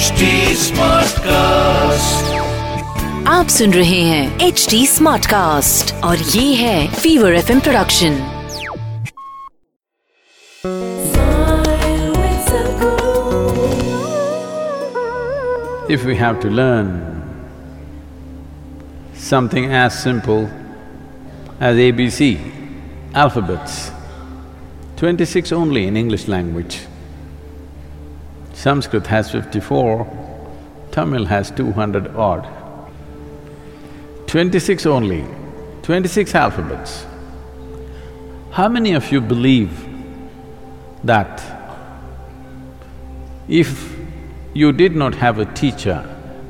HD Smartcast. आप सुन रहे हैं एच डी स्मार्ट कास्ट और ये है fever F production If we have to learn something as simple as ABC, alphabets, twenty-six only in English language. Sanskrit has fifty-four, Tamil has two hundred odd. Twenty-six only, twenty-six alphabets. How many of you believe that if you did not have a teacher,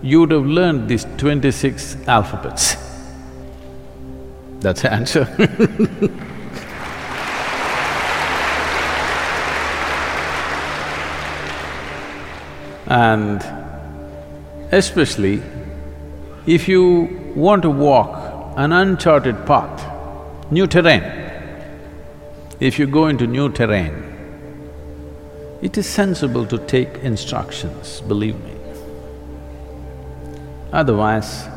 you would have learned these twenty-six alphabets? That's the answer And especially if you want to walk an uncharted path, new terrain, if you go into new terrain, it is sensible to take instructions, believe me. Otherwise,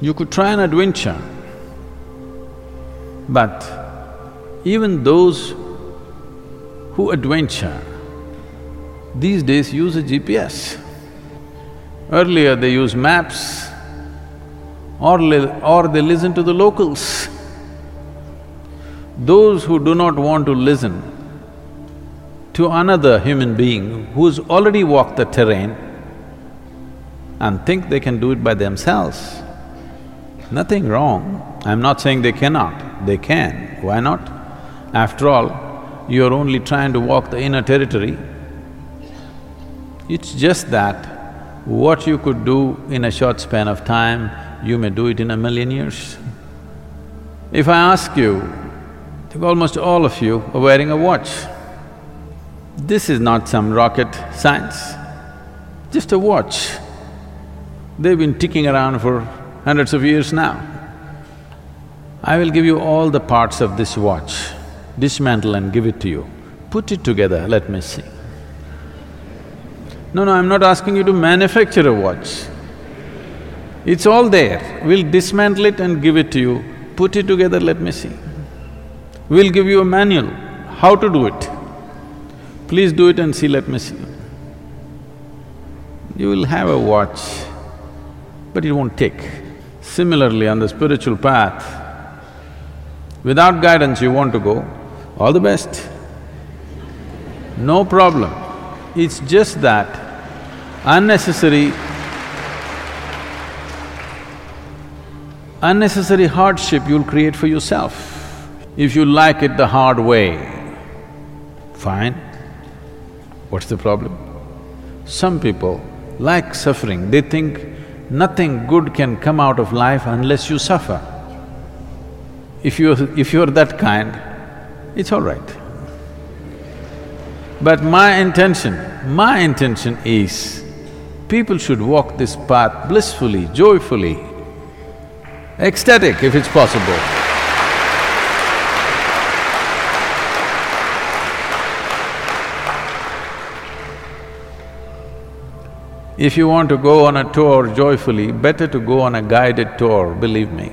you could try an adventure, but even those who adventure these days use a GPS. Earlier they use maps or, or they listen to the locals. Those who do not want to listen to another human being who's already walked the terrain and think they can do it by themselves, nothing wrong. I'm not saying they cannot, they can, why not? After all, you're only trying to walk the inner territory, it's just that what you could do in a short span of time, you may do it in a million years. If I ask you, I think almost all of you are wearing a watch. This is not some rocket science, just a watch. They've been ticking around for hundreds of years now. I will give you all the parts of this watch, dismantle and give it to you. Put it together, let me see. No, no, I'm not asking you to manufacture a watch. It's all there. We'll dismantle it and give it to you. Put it together, let me see. We'll give you a manual, how to do it. Please do it and see, let me see. You will have a watch, but it won't tick. Similarly, on the spiritual path, without guidance you want to go, all the best. No problem. It's just that unnecessary unnecessary hardship you'll create for yourself. If you like it the hard way, fine. What's the problem? Some people like suffering, they think nothing good can come out of life unless you suffer. If you're… if you're that kind, it's all right. But my intention, my intention is, people should walk this path blissfully, joyfully, ecstatic if it's possible. If you want to go on a tour joyfully, better to go on a guided tour, believe me.